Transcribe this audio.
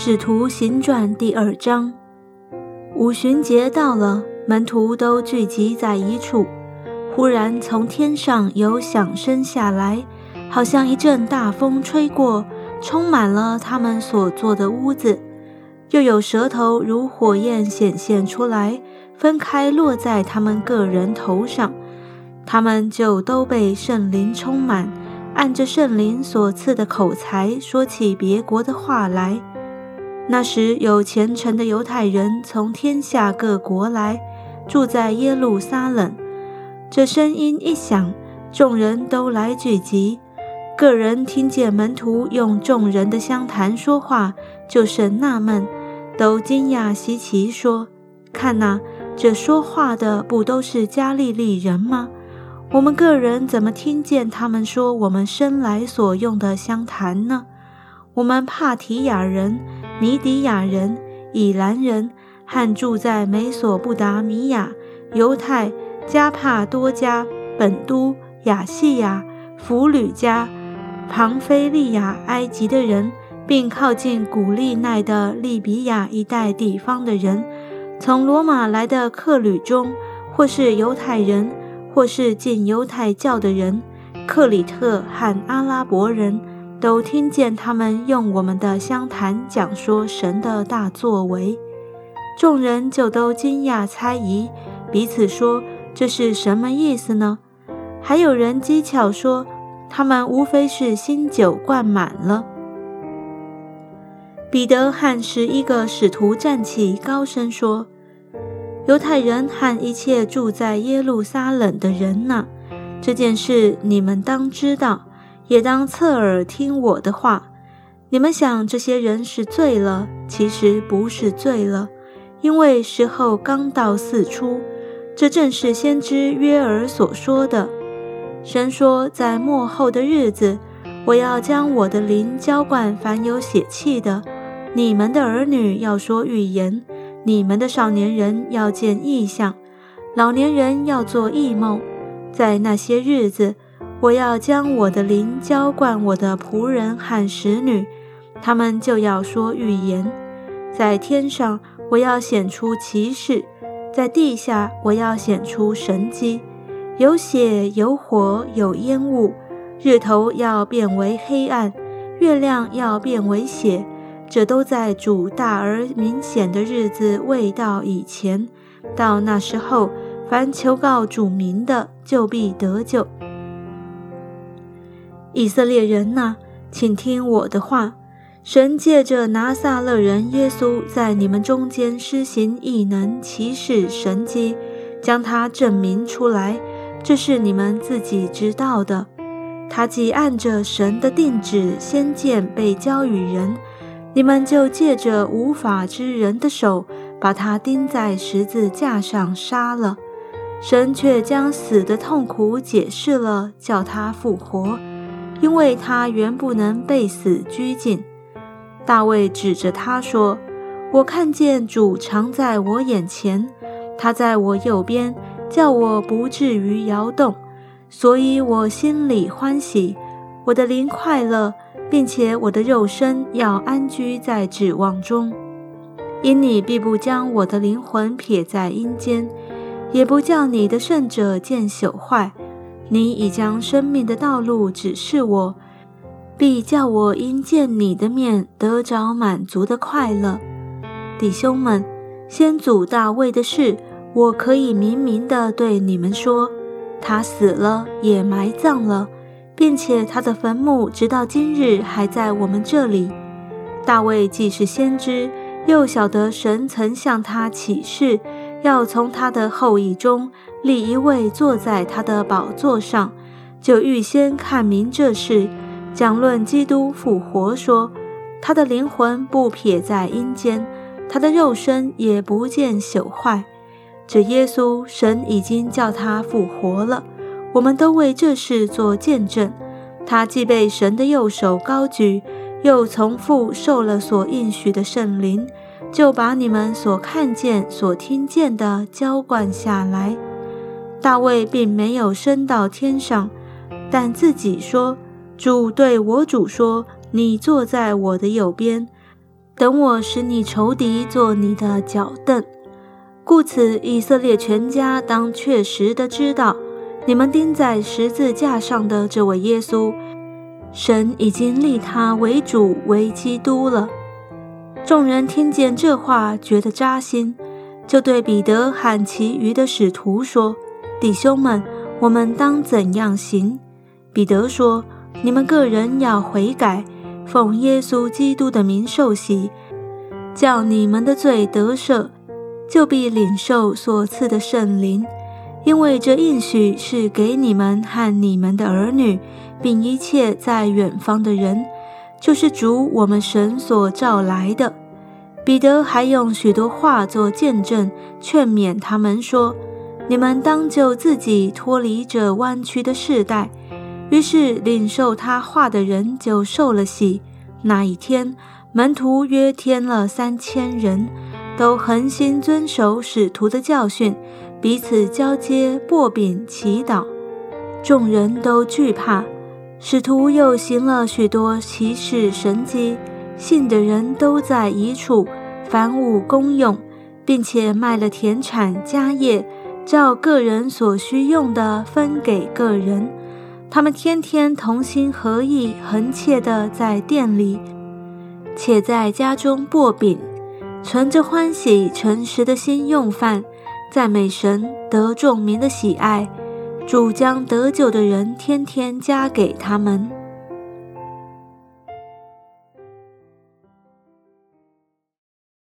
使徒行传第二章，五旬节到了，门徒都聚集在一处。忽然从天上有响声下来，好像一阵大风吹过，充满了他们所坐的屋子。又有舌头如火焰显现出来，分开落在他们个人头上。他们就都被圣灵充满，按着圣灵所赐的口才，说起别国的话来。那时有虔诚的犹太人从天下各国来，住在耶路撒冷。这声音一响，众人都来聚集。个人听见门徒用众人的相谈说话，就甚纳闷，都惊讶稀奇，说：“看哪，这说话的不都是加利利人吗？我们个人怎么听见他们说我们生来所用的相谈呢？我们帕提亚人。”尼迪亚人、以兰人和住在美索不达米亚、犹太、加帕多加、本都、亚细亚、弗吕加、庞菲利亚、埃及的人，并靠近古利奈的利比亚一带地方的人，从罗马来的客旅中，或是犹太人，或是进犹太教的人，克里特和阿拉伯人。都听见他们用我们的相谈讲说神的大作为，众人就都惊讶猜疑，彼此说这是什么意思呢？还有人讥巧说，他们无非是新酒灌满了。彼得和十一个使徒站起，高声说：“犹太人和一切住在耶路撒冷的人呐，这件事你们当知道。”也当侧耳听我的话。你们想这些人是醉了，其实不是醉了，因为时候刚到四出。这正是先知约尔所说的。神说，在末后的日子，我要将我的灵浇灌凡有血气的。你们的儿女要说预言，你们的少年人要见异象，老年人要做异梦。在那些日子。我要将我的灵浇灌我的仆人和使女，他们就要说预言。在天上，我要显出奇事；在地下，我要显出神迹。有血，有火，有烟雾。日头要变为黑暗，月亮要变为血。这都在主大而明显的日子未到以前。到那时候，凡求告主名的，就必得救。以色列人呐，请听我的话。神借着拿撒勒人耶稣，在你们中间施行异能、奇事、神迹，将他证明出来，这是你们自己知道的。他既按着神的定旨先见被交与人，你们就借着无法之人的手，把他钉在十字架上杀了。神却将死的痛苦解释了，叫他复活。因为他原不能被死拘禁，大卫指着他说：“我看见主常在我眼前，他在我右边，叫我不至于摇动，所以我心里欢喜，我的灵快乐，并且我的肉身要安居在指望中。因你必不将我的灵魂撇在阴间，也不叫你的圣者见朽坏。”你已将生命的道路指示我，必叫我因见你的面得着满足的快乐。弟兄们，先祖大卫的事，我可以明明的对你们说：他死了，也埋葬了，并且他的坟墓直到今日还在我们这里。大卫既是先知，又晓得神曾向他启示。要从他的后裔中立一位坐在他的宝座上，就预先看明这事，讲论基督复活，说他的灵魂不撇在阴间，他的肉身也不见朽坏。这耶稣，神已经叫他复活了，我们都为这事做见证。他既被神的右手高举，又从父受了所应许的圣灵。就把你们所看见、所听见的浇灌下来。大卫并没有升到天上，但自己说：“主对我主说：‘你坐在我的右边，等我使你仇敌做你的脚凳。故此，以色列全家当确实的知道，你们钉在十字架上的这位耶稣，神已经立他为主为基督了。众人听见这话，觉得扎心，就对彼得和其余的使徒说：“弟兄们，我们当怎样行？”彼得说：“你们个人要悔改。”奉耶稣基督的名受洗，叫你们的罪得赦，就必领受所赐的圣灵。因为这应许是给你们和你们的儿女，并一切在远方的人，就是主我们神所召来的。彼得还用许多话做见证，劝勉他们说：“你们当就自己，脱离这弯曲的世代。”于是领受他话的人就受了洗。那一天，门徒约添了三千人，都恒心遵守使徒的教训，彼此交接薄饼祈祷。众人都惧怕。使徒又行了许多奇事神迹，信的人都在一处，凡物公用，并且卖了田产家业，照个人所需用的分给个人。他们天天同心合意、恒切的在店里，且在家中薄饼，存着欢喜诚实的心用饭，赞美神，得众民的喜爱。主将得救的人天天加给他们。